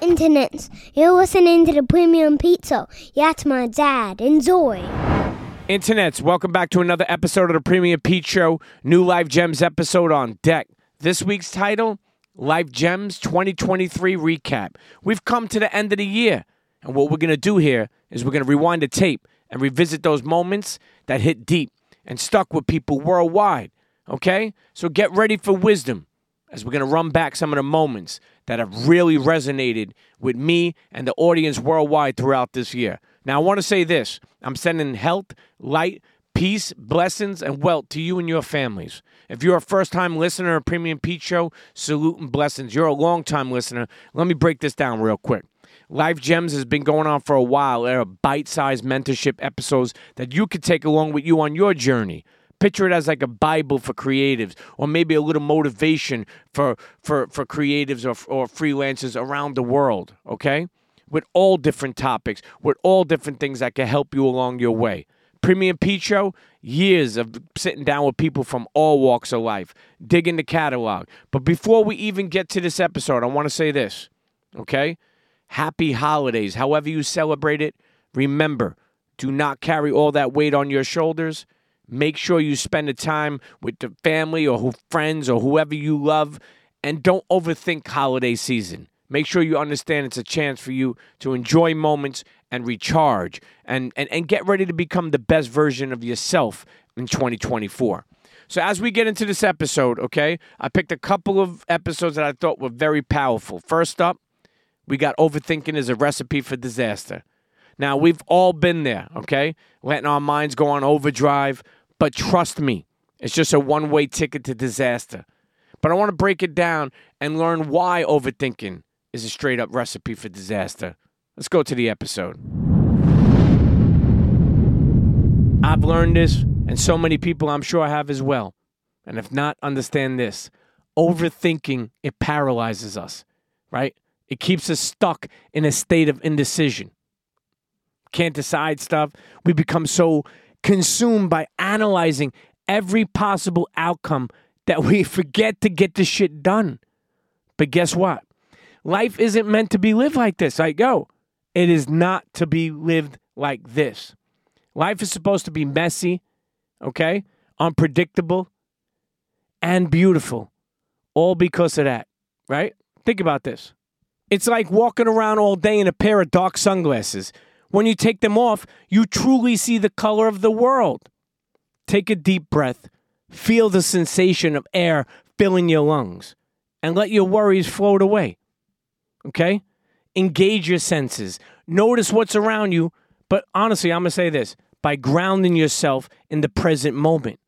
Internets, you're listening to the Premium Pizza. That's my dad. Enjoy. Internets, welcome back to another episode of the Premium Pete Show. New Life Gems episode on deck. This week's title Life Gems 2023 Recap. We've come to the end of the year, and what we're going to do here is we're going to rewind the tape and revisit those moments that hit deep and stuck with people worldwide. Okay? So get ready for wisdom as we're going to run back some of the moments that have really resonated with me and the audience worldwide throughout this year. Now, I want to say this I'm sending health, light, peace, blessings, and wealth to you and your families. If you're a first time listener of Premium Pete Show, salute and blessings. You're a long time listener. Let me break this down real quick. Life Gems has been going on for a while. There are bite sized mentorship episodes that you could take along with you on your journey. Picture it as like a Bible for creatives, or maybe a little motivation for for for creatives or, or freelancers around the world. Okay, with all different topics, with all different things that can help you along your way. Premium Pete Show, years of sitting down with people from all walks of life, digging the catalog. But before we even get to this episode, I want to say this, okay? Happy holidays. However you celebrate it, remember, do not carry all that weight on your shoulders. Make sure you spend the time with the family or who, friends or whoever you love, and don't overthink holiday season. Make sure you understand it's a chance for you to enjoy moments and recharge and, and, and get ready to become the best version of yourself in 2024. So, as we get into this episode, okay, I picked a couple of episodes that I thought were very powerful. First up, we got overthinking is a recipe for disaster. Now, we've all been there, okay? Letting our minds go on overdrive, but trust me, it's just a one way ticket to disaster. But I want to break it down and learn why overthinking is a straight up recipe for disaster. Let's go to the episode. I've learned this, and so many people I'm sure have as well. And if not, understand this overthinking, it paralyzes us, right? It keeps us stuck in a state of indecision. Can't decide stuff. We become so consumed by analyzing every possible outcome that we forget to get the shit done. But guess what? Life isn't meant to be lived like this. I go. It is not to be lived like this. Life is supposed to be messy, okay? Unpredictable and beautiful. All because of that, right? Think about this. It's like walking around all day in a pair of dark sunglasses. When you take them off, you truly see the color of the world. Take a deep breath, feel the sensation of air filling your lungs, and let your worries float away. Okay? Engage your senses, notice what's around you, but honestly, I'm going to say this by grounding yourself in the present moment,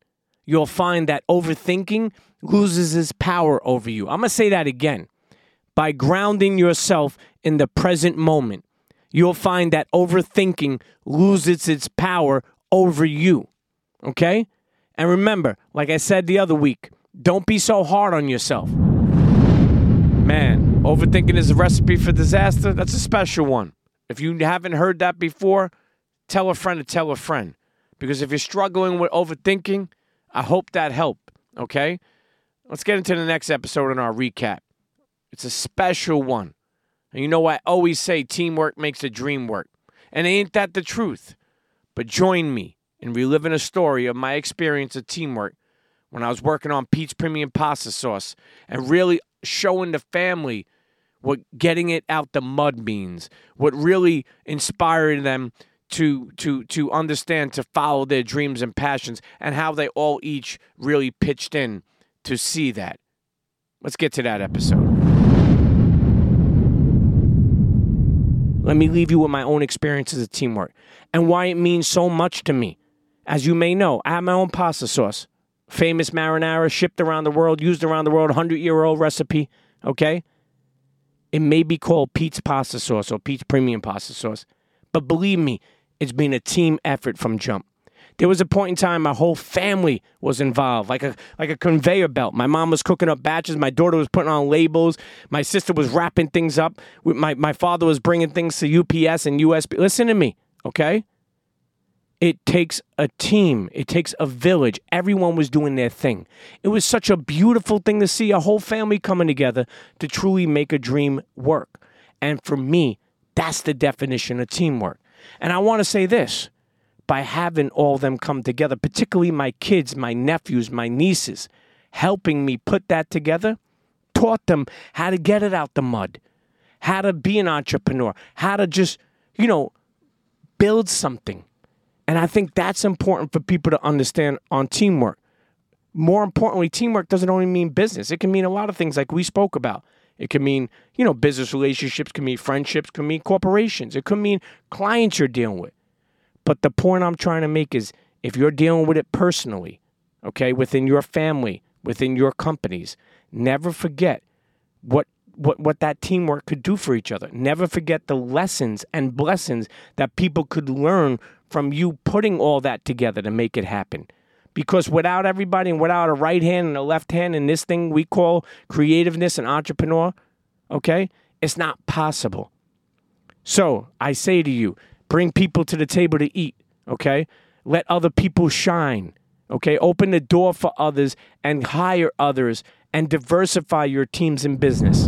you'll find that overthinking loses its power over you. I'm going to say that again by grounding yourself in the present moment, you'll find that overthinking loses its power over you. Okay? And remember, like I said the other week, don't be so hard on yourself. Man, overthinking is a recipe for disaster. That's a special one. If you haven't heard that before, tell a friend to tell a friend. Because if you're struggling with overthinking, I hope that helped. Okay? Let's get into the next episode in our recap. It's a special one. And you know, I always say teamwork makes the dream work. And ain't that the truth? But join me in reliving a story of my experience of teamwork when I was working on Pete's Premium Pasta Sauce and really showing the family what getting it out the mud means, what really inspired them to to to understand to follow their dreams and passions and how they all each really pitched in to see that. Let's get to that episode. Let me leave you with my own experiences of teamwork and why it means so much to me. As you may know, I have my own pasta sauce. Famous marinara, shipped around the world, used around the world, 100 year old recipe, okay? It may be called Pete's pasta sauce or Pete's premium pasta sauce, but believe me, it's been a team effort from jump. There was a point in time my whole family was involved, like a like a conveyor belt. My mom was cooking up batches. My daughter was putting on labels. My sister was wrapping things up. My my father was bringing things to UPS and USPS. Listen to me, okay? It takes a team. It takes a village. Everyone was doing their thing. It was such a beautiful thing to see a whole family coming together to truly make a dream work. And for me, that's the definition of teamwork. And I want to say this by having all of them come together, particularly my kids, my nephews, my nieces, helping me put that together, taught them how to get it out the mud, how to be an entrepreneur, how to just, you know, build something. And I think that's important for people to understand on teamwork. More importantly, teamwork doesn't only mean business, it can mean a lot of things like we spoke about. It can mean, you know, business relationships, can mean friendships, can mean corporations, it could mean clients you're dealing with. But the point I'm trying to make is if you're dealing with it personally, okay, within your family, within your companies, never forget what what, what that teamwork could do for each other. Never forget the lessons and blessings that people could learn from you putting all that together to make it happen. Because without everybody and without a right hand and a left hand and this thing we call creativeness and entrepreneur, okay, it's not possible. So I say to you, bring people to the table to eat, okay? Let other people shine, okay? Open the door for others and hire others and diversify your teams in business.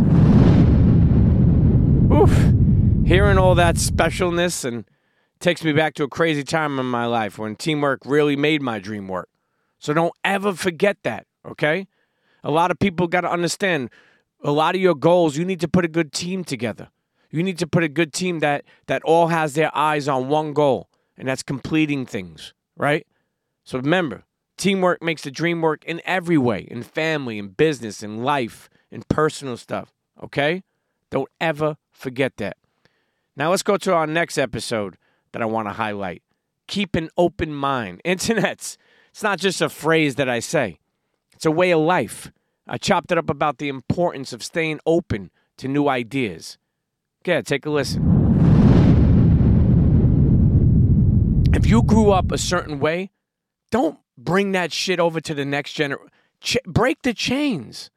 Oof. Hearing all that specialness and takes me back to a crazy time in my life when teamwork really made my dream work. So don't ever forget that, okay? A lot of people got to understand a lot of your goals, you need to put a good team together. You need to put a good team that that all has their eyes on one goal, and that's completing things, right? So remember, teamwork makes the dream work in every way, in family, in business, in life, in personal stuff, okay? Don't ever forget that. Now let's go to our next episode that I want to highlight. Keep an open mind. Internets, it's not just a phrase that I say, it's a way of life. I chopped it up about the importance of staying open to new ideas. Okay, take a listen. If you grew up a certain way, don't bring that shit over to the next generation. Ch- break the chains.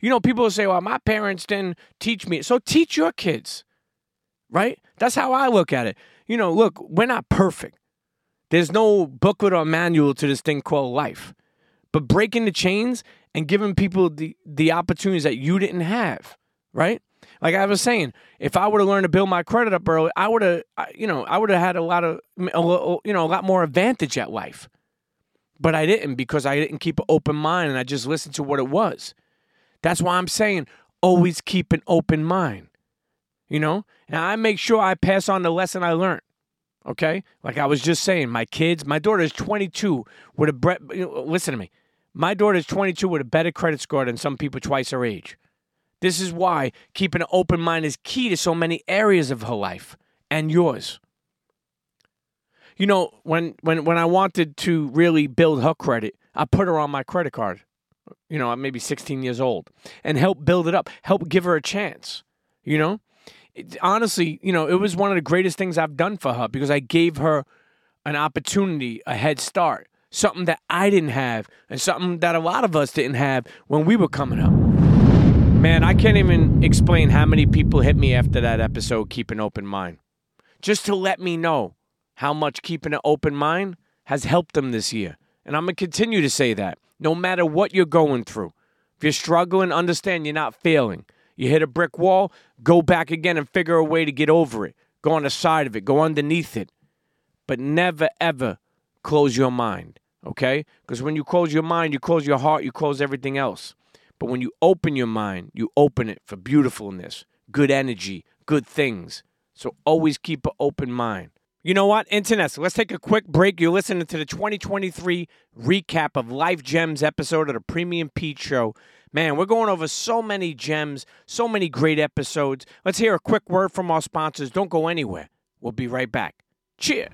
You know, people will say, well, my parents didn't teach me. So teach your kids, right? That's how I look at it. You know, look, we're not perfect. There's no booklet or manual to this thing called life. But breaking the chains and giving people the, the opportunities that you didn't have, right? Like I was saying, if I would have learned to build my credit up early, I would have, you know, I would have had a lot of, a, you know, a lot more advantage at life. But I didn't because I didn't keep an open mind and I just listened to what it was. That's why I'm saying always keep an open mind. You know, and I make sure I pass on the lesson I learned. Okay, like I was just saying, my kids, my daughter is 22 with a bre- listen to me. My daughter is 22 with a better credit score than some people twice her age. This is why keeping an open mind is key to so many areas of her life and yours. You know, when when when I wanted to really build her credit, I put her on my credit card. You know, I'm maybe 16 years old and help build it up, help give her a chance, you know? It, honestly, you know, it was one of the greatest things I've done for her because I gave her an opportunity, a head start, something that I didn't have and something that a lot of us didn't have when we were coming up. Man, I can't even explain how many people hit me after that episode, Keep an Open Mind, just to let me know how much keeping an open mind has helped them this year. And I'm going to continue to say that no matter what you're going through. If you're struggling, understand you're not failing. You hit a brick wall, go back again and figure a way to get over it. Go on the side of it, go underneath it. But never, ever close your mind, okay? Because when you close your mind, you close your heart, you close everything else. But when you open your mind, you open it for beautifulness, good energy, good things. So always keep an open mind. You know what, Internet? So let's take a quick break. You're listening to the 2023 recap of Life Gems episode of the Premium Pete Show. Man, we're going over so many gems, so many great episodes. Let's hear a quick word from our sponsors. Don't go anywhere. We'll be right back. Cheer.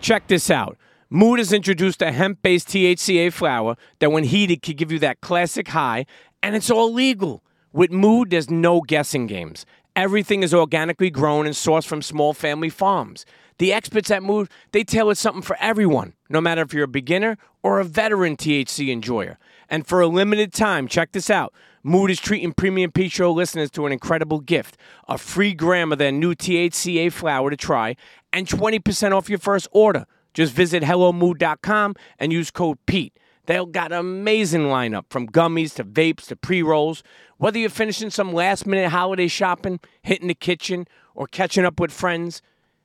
Check this out. Mood has introduced a hemp based THCA flower that, when heated, can give you that classic high, and it's all legal. With Mood, there's no guessing games. Everything is organically grown and sourced from small family farms. The experts at Mood, they tailor something for everyone, no matter if you're a beginner or a veteran THC enjoyer. And for a limited time, check this out. Mood is treating Premium Pete Show listeners to an incredible gift a free gram of their new THCA flower to try and 20% off your first order. Just visit HelloMood.com and use code PETE. They've got an amazing lineup from gummies to vapes to pre rolls. Whether you're finishing some last minute holiday shopping, hitting the kitchen, or catching up with friends,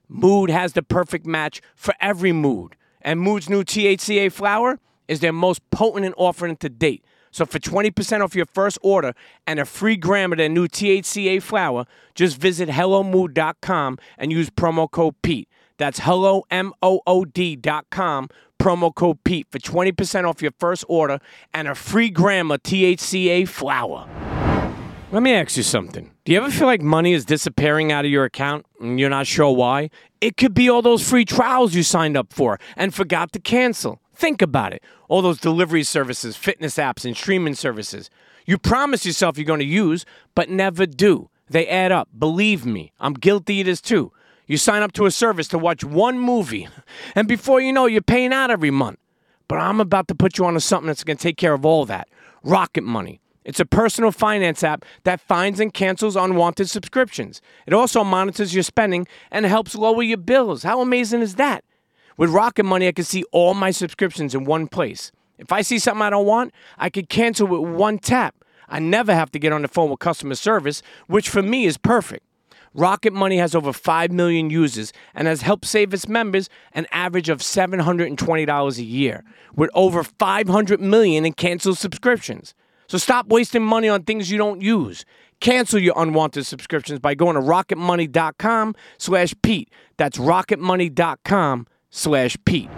Mood has the perfect match for every mood. And Mood's new THCA flower is their most potent offering to date. So for 20% off your first order and a free gram of their new THCA flower, just visit HelloMood.com and use promo code Pete. That's hello, M-O-O-D dot com, promo code Pete for 20% off your first order and a free gram of THCA flower. Let me ask you something. Do you ever feel like money is disappearing out of your account and you're not sure why? It could be all those free trials you signed up for and forgot to cancel. Think about it. All those delivery services, fitness apps, and streaming services. You promise yourself you're going to use, but never do. They add up. Believe me, I'm guilty of this too. You sign up to a service to watch one movie, and before you know, you're paying out every month. But I'm about to put you onto something that's going to take care of all that. Rocket Money. It's a personal finance app that finds and cancels unwanted subscriptions. It also monitors your spending and helps lower your bills. How amazing is that? With Rocket Money, I can see all my subscriptions in one place. If I see something I don't want, I can cancel with one tap. I never have to get on the phone with customer service, which for me is perfect. Rocket Money has over 5 million users and has helped save its members an average of $720 a year, with over 500 million in canceled subscriptions. So stop wasting money on things you don't use. Cancel your unwanted subscriptions by going to rocketmoney.com slash Pete. That's rocketmoney.com slash Pete.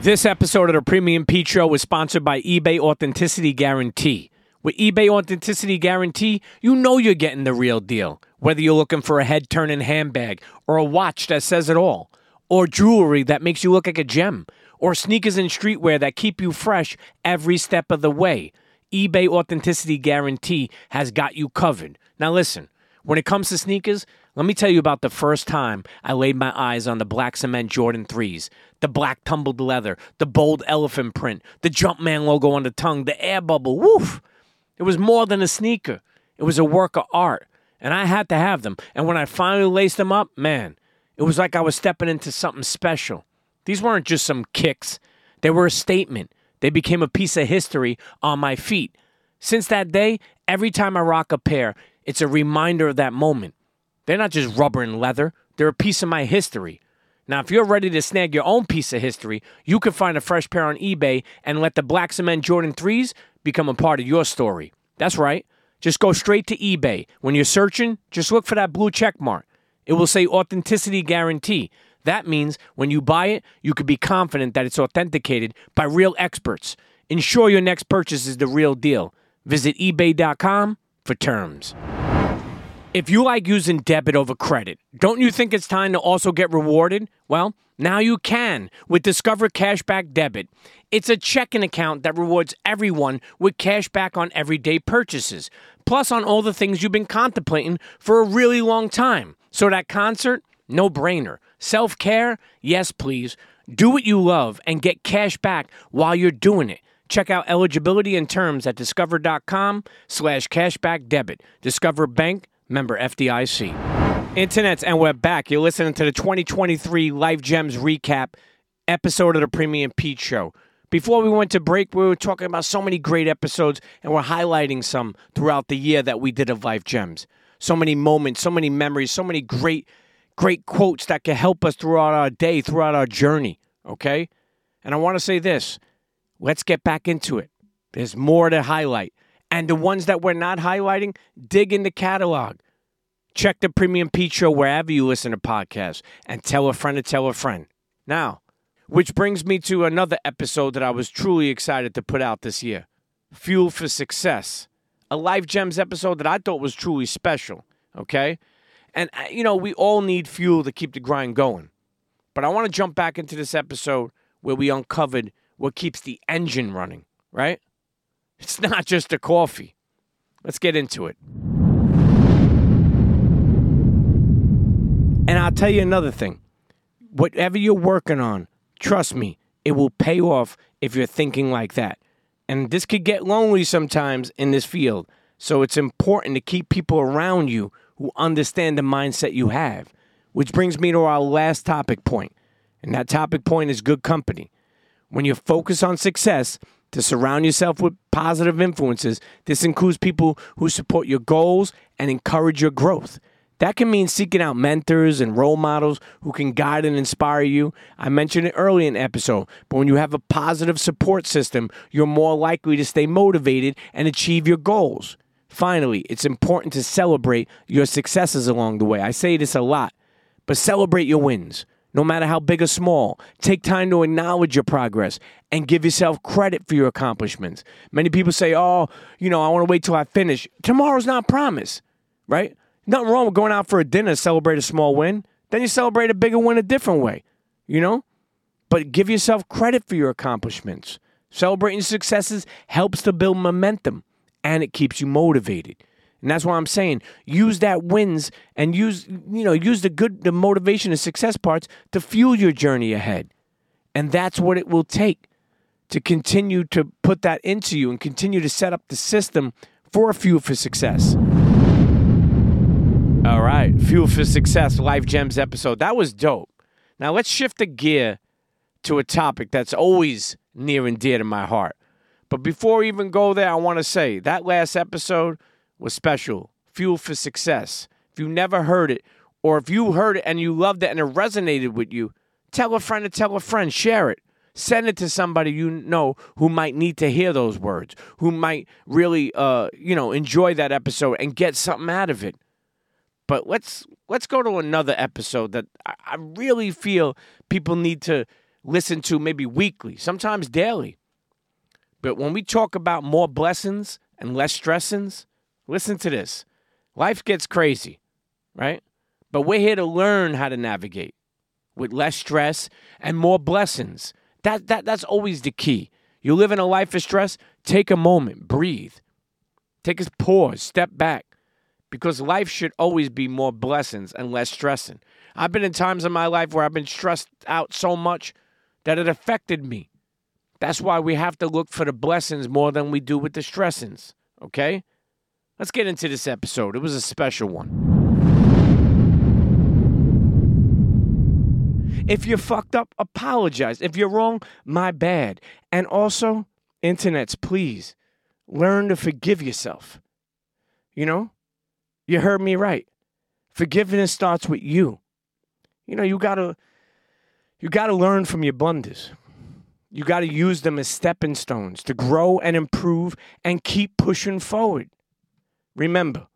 This episode of the Premium Pete Show is sponsored by eBay Authenticity Guarantee. With eBay Authenticity Guarantee, you know you're getting the real deal. Whether you're looking for a head turning handbag, or a watch that says it all, or jewelry that makes you look like a gem, or sneakers and streetwear that keep you fresh every step of the way eBay Authenticity Guarantee has got you covered. Now, listen, when it comes to sneakers, let me tell you about the first time I laid my eyes on the black cement Jordan 3s, the black tumbled leather, the bold elephant print, the Jumpman logo on the tongue, the air bubble. Woof! It was more than a sneaker, it was a work of art. And I had to have them. And when I finally laced them up, man, it was like I was stepping into something special. These weren't just some kicks, they were a statement. They became a piece of history on my feet. Since that day, every time I rock a pair, it's a reminder of that moment. They're not just rubber and leather, they're a piece of my history. Now, if you're ready to snag your own piece of history, you can find a fresh pair on eBay and let the Black Cement Jordan 3s become a part of your story. That's right. Just go straight to eBay. When you're searching, just look for that blue check mark. It will say Authenticity Guarantee. That means when you buy it, you can be confident that it's authenticated by real experts. Ensure your next purchase is the real deal. Visit eBay.com for terms. If you like using debit over credit, don't you think it's time to also get rewarded? Well, now you can with Discover Cashback Debit. It's a checking account that rewards everyone with cash back on everyday purchases, plus on all the things you've been contemplating for a really long time. So that concert, no brainer. Self care, yes, please. Do what you love and get cash back while you're doing it. Check out eligibility and terms at discover.com slash cashback debit. Discover Bank, member FDIC. Internets, and we're back. You're listening to the 2023 Life Gems recap episode of the Premium Pete Show. Before we went to break, we were talking about so many great episodes, and we're highlighting some throughout the year that we did of Life Gems. So many moments, so many memories, so many great, great quotes that can help us throughout our day, throughout our journey. Okay? And I want to say this let's get back into it. There's more to highlight. And the ones that we're not highlighting, dig in the catalog. Check the Premium Pete Show wherever you listen to podcasts and tell a friend to tell a friend. Now, which brings me to another episode that I was truly excited to put out this year Fuel for Success. A Life Gems episode that I thought was truly special. Okay? And, uh, you know, we all need fuel to keep the grind going. But I want to jump back into this episode where we uncovered what keeps the engine running, right? It's not just the coffee. Let's get into it. And I'll tell you another thing. Whatever you're working on, trust me, it will pay off if you're thinking like that. And this could get lonely sometimes in this field. So it's important to keep people around you who understand the mindset you have. Which brings me to our last topic point. And that topic point is good company. When you focus on success, to surround yourself with positive influences. This includes people who support your goals and encourage your growth. That can mean seeking out mentors and role models who can guide and inspire you. I mentioned it early in the episode, but when you have a positive support system, you're more likely to stay motivated and achieve your goals. Finally, it's important to celebrate your successes along the way. I say this a lot, but celebrate your wins, no matter how big or small. Take time to acknowledge your progress and give yourself credit for your accomplishments. Many people say, oh, you know, I want to wait till I finish. Tomorrow's not promised, right? Nothing wrong with going out for a dinner to celebrate a small win. Then you celebrate a bigger win a different way, you know? But give yourself credit for your accomplishments. Celebrating successes helps to build momentum and it keeps you motivated. And that's why I'm saying use that wins and use you know use the good the motivation and success parts to fuel your journey ahead. And that's what it will take to continue to put that into you and continue to set up the system for a fuel for success. All right, Fuel for Success Life Gems episode. That was dope. Now let's shift the gear to a topic that's always near and dear to my heart. But before we even go there, I want to say that last episode was special. Fuel for Success. If you never heard it, or if you heard it and you loved it and it resonated with you, tell a friend to tell a friend, share it. Send it to somebody you know who might need to hear those words, who might really, uh, you know, enjoy that episode and get something out of it. But let's let's go to another episode that I, I really feel people need to listen to maybe weekly, sometimes daily. But when we talk about more blessings and less stressings, listen to this. Life gets crazy, right? But we're here to learn how to navigate with less stress and more blessings. That, that, that's always the key. You live in a life of stress, take a moment, breathe. Take a pause, step back because life should always be more blessings and less stressing. I've been in times in my life where I've been stressed out so much that it affected me. That's why we have to look for the blessings more than we do with the stressings, okay? Let's get into this episode. It was a special one. If you're fucked up, apologize. If you're wrong, my bad. And also, internets, please learn to forgive yourself. You know? You heard me right. Forgiveness starts with you. You know, you gotta you gotta learn from your blunders. You gotta use them as stepping stones to grow and improve and keep pushing forward. Remember,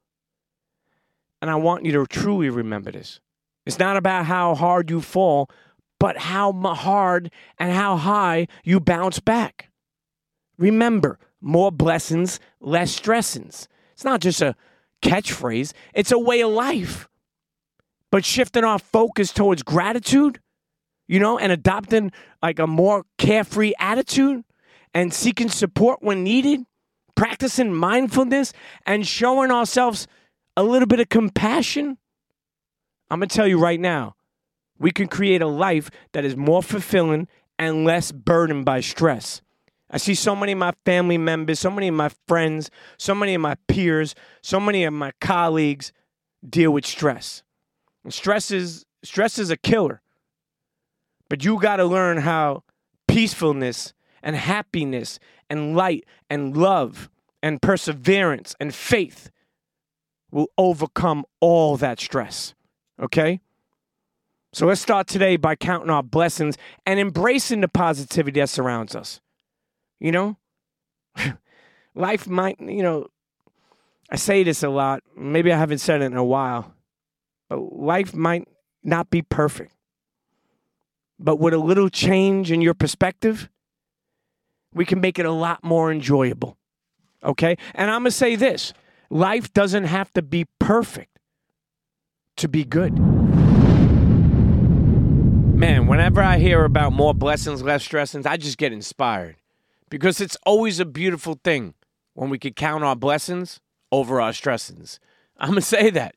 and I want you to truly remember this. It's not about how hard you fall, but how hard and how high you bounce back. Remember, more blessings, less stressings. It's not just a catchphrase, it's a way of life. But shifting our focus towards gratitude, you know, and adopting like a more carefree attitude and seeking support when needed, practicing mindfulness and showing ourselves a little bit of compassion. I'm going to tell you right now, we can create a life that is more fulfilling and less burdened by stress. I see so many of my family members, so many of my friends, so many of my peers, so many of my colleagues deal with stress. And stress is stress is a killer. But you got to learn how peacefulness and happiness and light and love and perseverance and faith will overcome all that stress. Okay? So let's start today by counting our blessings and embracing the positivity that surrounds us. You know, life might, you know, I say this a lot. Maybe I haven't said it in a while, but life might not be perfect. But with a little change in your perspective, we can make it a lot more enjoyable. Okay? And I'm going to say this life doesn't have to be perfect to be good. Man, whenever I hear about more blessings, less stressings, I just get inspired because it's always a beautiful thing when we can count our blessings over our stressings. I'm going to say that.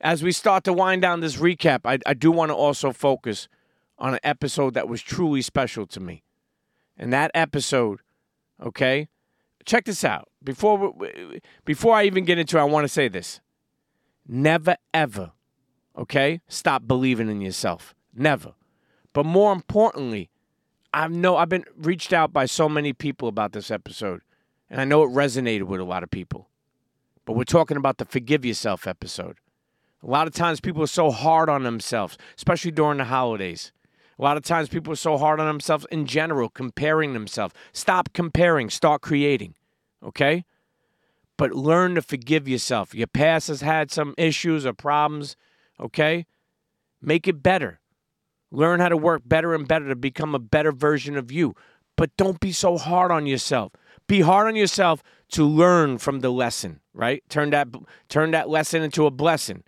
As we start to wind down this recap, I, I do want to also focus on an episode that was truly special to me. And that episode, okay, check this out. Before, before I even get into it, I want to say this. Never, ever, okay, stop believing in yourself. Never. But more importantly, I know I've been reached out by so many people about this episode, and I know it resonated with a lot of people. But we're talking about the forgive yourself episode. A lot of times people are so hard on themselves, especially during the holidays. A lot of times people are so hard on themselves in general, comparing themselves. Stop comparing, start creating. Okay? But learn to forgive yourself. Your past has had some issues or problems. Okay? Make it better. Learn how to work better and better to become a better version of you. But don't be so hard on yourself. Be hard on yourself to learn from the lesson, right? Turn that turn that lesson into a blessing.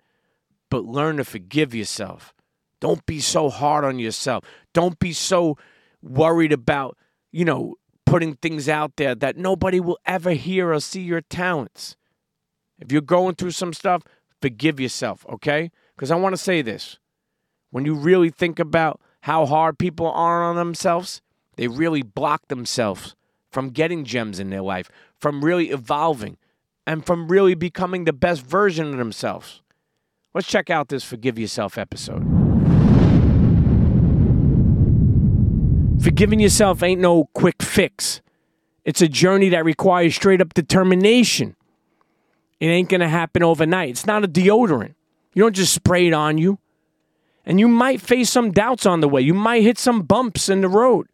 But learn to forgive yourself. Don't be so hard on yourself. Don't be so worried about, you know, putting things out there that nobody will ever hear or see your talents. If you're going through some stuff, forgive yourself, okay? Because I want to say this. When you really think about how hard people are on themselves, they really block themselves from getting gems in their life, from really evolving, and from really becoming the best version of themselves. Let's check out this Forgive Yourself episode. Forgiving yourself ain't no quick fix. It's a journey that requires straight up determination. It ain't gonna happen overnight. It's not a deodorant. You don't just spray it on you. And you might face some doubts on the way. You might hit some bumps in the road.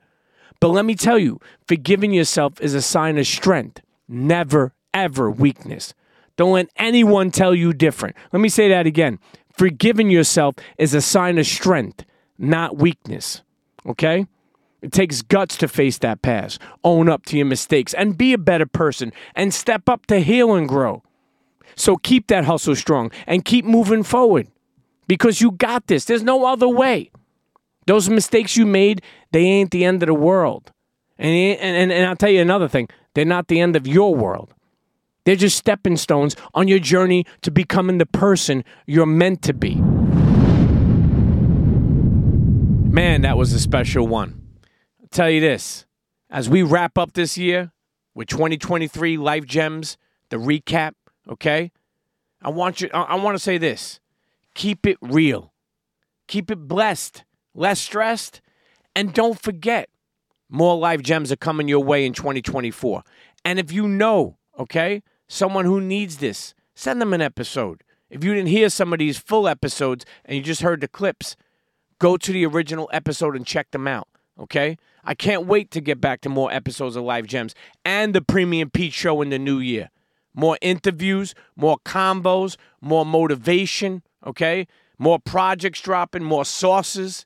But let me tell you, forgiving yourself is a sign of strength, never, ever weakness. Don't let anyone tell you different. Let me say that again. Forgiving yourself is a sign of strength, not weakness. Okay? It takes guts to face that past, own up to your mistakes, and be a better person, and step up to heal and grow. So keep that hustle strong and keep moving forward because you got this. There's no other way. Those mistakes you made, they ain't the end of the world. And, and, and I'll tell you another thing they're not the end of your world. They're just stepping stones on your journey to becoming the person you're meant to be. Man, that was a special one. I'll tell you this as we wrap up this year with 2023 Life Gems, the recap, okay? I want you I, I want to say this. Keep it real. Keep it blessed, less stressed, and don't forget more life gems are coming your way in 2024. And if you know, okay, someone who needs this, send them an episode. If you didn't hear some of these full episodes and you just heard the clips, go to the original episode and check them out. Okay? I can't wait to get back to more episodes of Life Gems and the Premium Pete Show in the new year. More interviews, more combos, more motivation, okay? More projects dropping, more sources,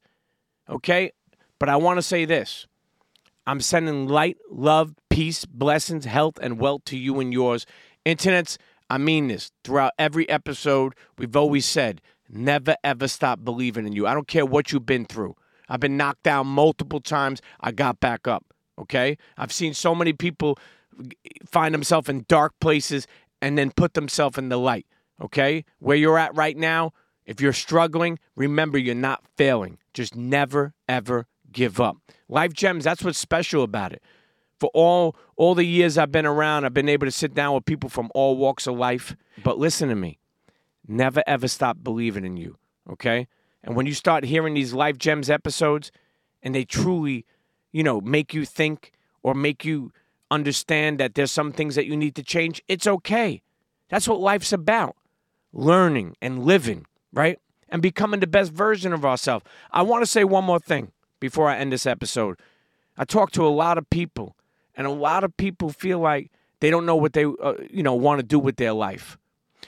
okay? But I want to say this I'm sending light, love, peace, blessings, health, and wealth to you and yours. Internets, I mean this. Throughout every episode, we've always said, never ever stop believing in you. I don't care what you've been through. I've been knocked down multiple times. I got back up. Okay? I've seen so many people find themselves in dark places and then put themselves in the light. Okay? Where you're at right now, if you're struggling, remember you're not failing. Just never, ever give up. Life Gems, that's what's special about it. For all all the years I've been around, I've been able to sit down with people from all walks of life. But listen to me. Never ever stop believing in you. Okay? And when you start hearing these Life Gems episodes and they truly, you know, make you think or make you understand that there's some things that you need to change, it's okay. That's what life's about. Learning and living, right? And becoming the best version of ourselves. I want to say one more thing before I end this episode. I talk to a lot of people, and a lot of people feel like they don't know what they, uh, you know, want to do with their life.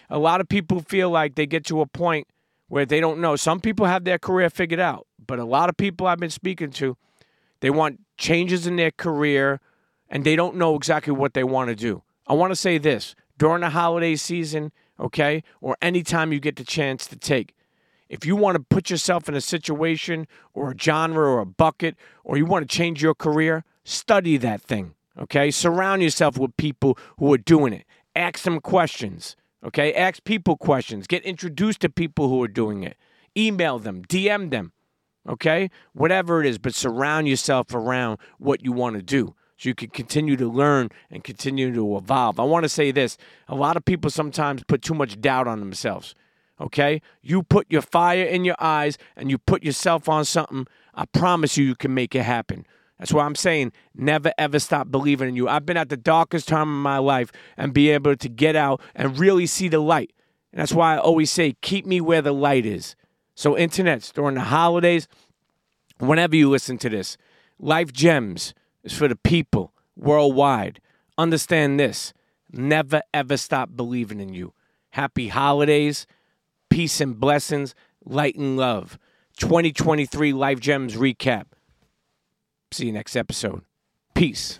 A lot of people feel like they get to a point where they don't know. Some people have their career figured out, but a lot of people I've been speaking to, they want changes in their career, and they don't know exactly what they want to do. I want to say this during the holiday season, okay, or anytime you get the chance to take if you want to put yourself in a situation or a genre or a bucket, or you want to change your career, study that thing. Okay? Surround yourself with people who are doing it. Ask them questions. Okay? Ask people questions. Get introduced to people who are doing it. Email them, DM them. Okay? Whatever it is, but surround yourself around what you want to do so you can continue to learn and continue to evolve. I want to say this a lot of people sometimes put too much doubt on themselves okay? You put your fire in your eyes and you put yourself on something, I promise you, you can make it happen. That's why I'm saying never ever stop believing in you. I've been at the darkest time of my life and be able to get out and really see the light. And that's why I always say, keep me where the light is. So, internets, during the holidays, whenever you listen to this, Life Gems is for the people worldwide. Understand this never ever stop believing in you. Happy holidays, peace and blessings, light and love. 2023 Life Gems recap. See you next episode. Peace.